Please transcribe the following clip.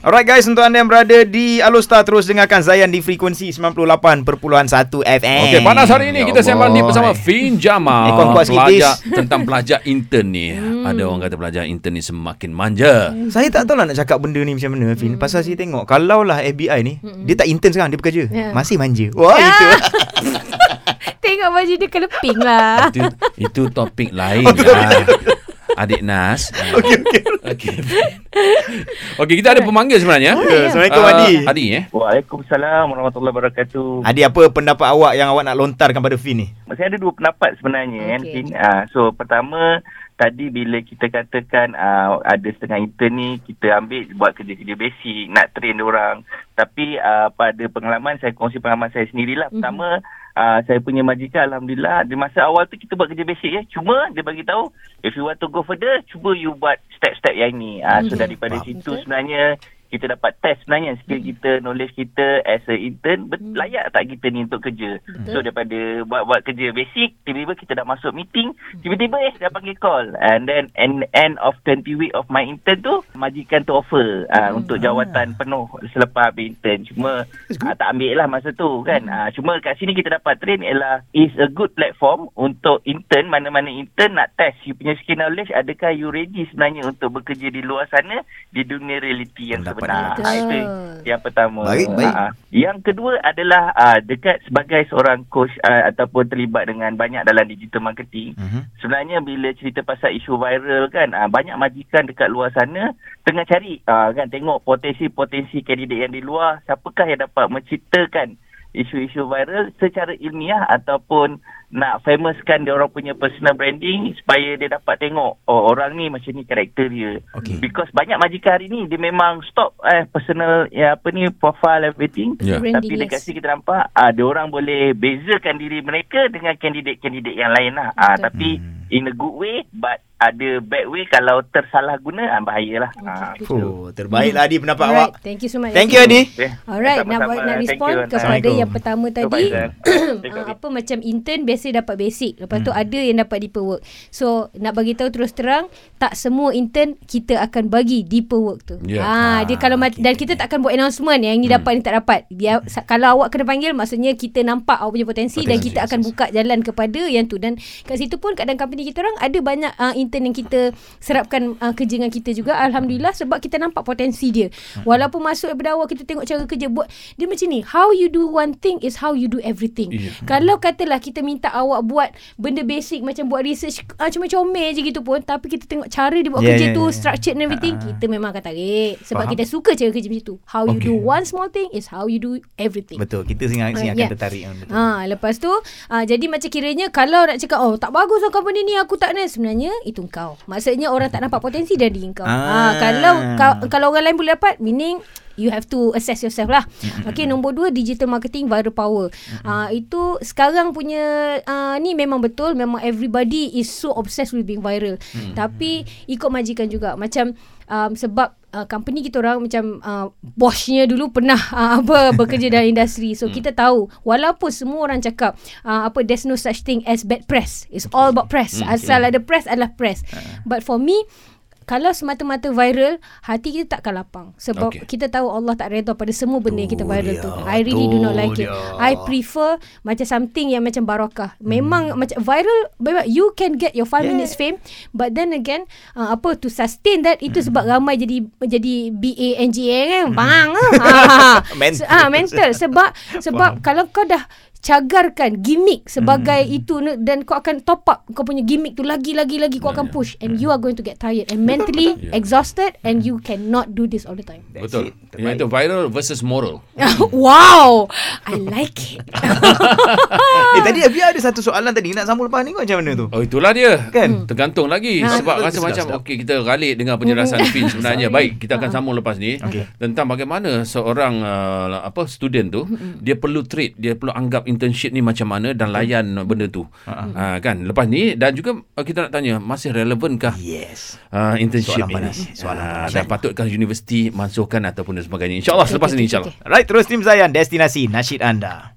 Alright guys, untuk anda yang berada di Alostar terus dengarkan Zayan di frekuensi 98.1 FM. Okey, panas hari ini Ya kita sembang ni bersama Fin Jamal. Eh, pelajar tentang pelajar intern ni. Ada orang kata pelajar intern ni semakin manja. Saya tak tahu lah nak cakap benda ni macam mana Fin Pasal saya tengok Kalau lah FBI ni Dia tak intern sekarang Dia bekerja Ya. Masih manja Wah itu Tengok baju dia keleping lah. itu itu topik lain Oh, lah. Adik Nas. Okey okey. Okey. Okey, kita ada pemanggil sebenarnya. Ya, Assalamualaikum Ah, Adi Adi eh. Waalaikumsalam warahmatullahi wabarakatuh. Adi apa pendapat awak Yang awak nak lontarkan pada Fin ni Saya ada dua pendapat sebenarnya okay. kan. Uh, so pertama tadi bila kita katakan uh, ada setengah intern ni kita ambil buat kerja-kerja basic nak train orang. Tapi uh, pada pengalaman saya kongsi pengalaman saya sendirilah. Mhm. Pertama uh, saya punya majikan alhamdulillah di masa awal tu kita buat kerja basic ya. Cuma dia bagi tahu if you want to go further cuba you buat step-step yang ni. Uh, so Mhm. daripada Faham. situ Betul. sebenarnya kita dapat test sebenarnya skill kita, knowledge kita as a intern Hmm. layak tak kita ni untuk kerja. Betul. So daripada buat-buat kerja basic, tiba-tiba kita dah masuk meeting, tiba-tiba eh dah panggil call. And then end, end of 20 week of my intern tu, majikan tu offer uh, Hmm. untuk jawatan penuh selepas habis intern. Cuma uh, tak ambil lah masa tu kan. Uh, cuma kat sini kita dapat train ialah is a good platform untuk intern, mana-mana intern nak test you punya skill knowledge, adakah you ready sebenarnya untuk bekerja di luar sana di dunia realiti yang Pendapat sebenar. Dia. Ah, itu yang pertama. Baik, baik. Ah, yang kedua adalah uh, dekat sebagai seorang coach uh, ataupun terlibat dengan banyak dalam digital marketing. Mhm. Sebenarnya bila cerita pasal isu viral kan uh, banyak majikan dekat luar sana tengah cari uh, kan tengok potensi-potensi kandidat yang di luar siapakah yang dapat menceritakan isu-isu viral secara ilmiah ataupun nak famouskan dia orang punya personal branding supaya dia dapat tengok oh orang ni macam ni karakter dia. Okey. Because banyak majikan hari ni dia memang stop eh personal ya apa ni profile everything. Branding, Tapi dekat yes. sini kita nampak ah dia orang boleh bezakan diri mereka dengan kandidat-kandidat yang lain lah. Ah tapi Hmm. in a good way but ada bad way kalau tersalah guna ah bahayalah. Ah Okey. gitu. Oh, terbaiklah Adi pendapat Alright, awak thank you so much. Thank you Adi Okay. Alright, nak Sama-sama. nak Thank respon you, kepada Assalamualaikum. yang pertama So, tadi. Uh, apa macam intern biasa dapat basic. Lepas tu Hmm. ada yang dapat deeper work. So nak bagi tahu terus terang tak semua intern kita akan bagi deeper work tu. Ya. Ah dia Ah, kalau okey, dan kita tak akan buat announcement yang ni dapat ni tak dapat. Dia sa- kalau awak kena panggil maksudnya kita nampak awak punya potensi, dan Potensi, kita akan buka jalan kepada yang tu dan kat situ pun kadang company kita orang ada banyak uh, intern yang kita serapkan uh, kerja dengan kita juga alhamdulillah sebab kita nampak potensi dia. Hmm. Walaupun masuk daripada awal kita tengok cara kerja buat dia macam ni. How you do one thing is how you do everything. Ya. Kalau katalah kita minta awak buat benda basic macam buat research uh, cuma comel je gitu pun tapi kita tengok cara dia buat Yeah, kerja yeah, tu yeah. structured and everything Ah. kita memang akan tarik sebab Faham. kita suka cara kerja macam tu. How you do one small thing is how you do everything. Betul Kita sangat, Ah, sangat ya. akan tertarik kan, betul. Ha, lepas tu ha, jadi macam kiranya kalau nak cakap oh tak bagus lah company ni aku tak nak sebenarnya itu kau. Maksudnya orang tak nampak potensi dari diri kau. Ah. Ha, kalau ka- kalau orang lain boleh dapat meaning you have to assess yourself lah. Okay, nombor dua digital marketing viral power. Ah itu sekarang punya uh, ni memang betul memang everybody is so obsessed with being viral. Tapi ikut majikan juga macam um, sebab uh, company kita orang macam uh, bosnya dulu pernah uh, apa bekerja dalam industri. So kita tahu walaupun semua orang cakap uh, apa there's no such thing as bad press. It's all about press. Asal ada press adalah press. But for me kalau semata-mata viral hati kita takkan lapang. Sebab Okay. kita tahu Allah tak redha pada semua benda yang kita viral dia, tu I really do not like it. Dia. I prefer macam something yang macam barakah memang macam viral you can get your 5 Yeah. minutes fame but then again uh, apa to sustain that itu sebab ramai jadi jadi BANGA kan. Bang. Ah Mental. ah mental. Sebab sebab kalau kau dah cagarkan gimmick sebagai Hmm. itu dan kau akan top up kau punya gimmick tu lagi lagi lagi kau akan push and you are going to get tired and mentally Yeah. exhausted and you cannot do this all the time. That's Betul. it. Yang itu viral versus moral. wow, I like it. Eh tadi biar ada satu soalan tadi Nak sambung lepas ni kau macam mana tu Oh itulah dia. Kan? Tergantung lagi Ha. sebab rasa Sedap, macam okey kita ralik dengan penjelasan Fin sebenarnya. Sorry. Baik, kita akan sambung lepas ni Okey. tentang bagaimana seorang uh, apa student tu dia perlu treat, dia perlu anggap internship ni macam mana dan layan benda tu. Ha kan? Lepas ni dan juga uh, kita nak tanya masih relevankah Yes uh, internship Soalan ini? panas. Soalan Ah, panas. dan patutkah universiti masukkan ataupun dan sebagainya. InsyaAllah selepas okey, ini okey, insyaAllah. okey. Right terus tim Zayan Destinasi nasyid anda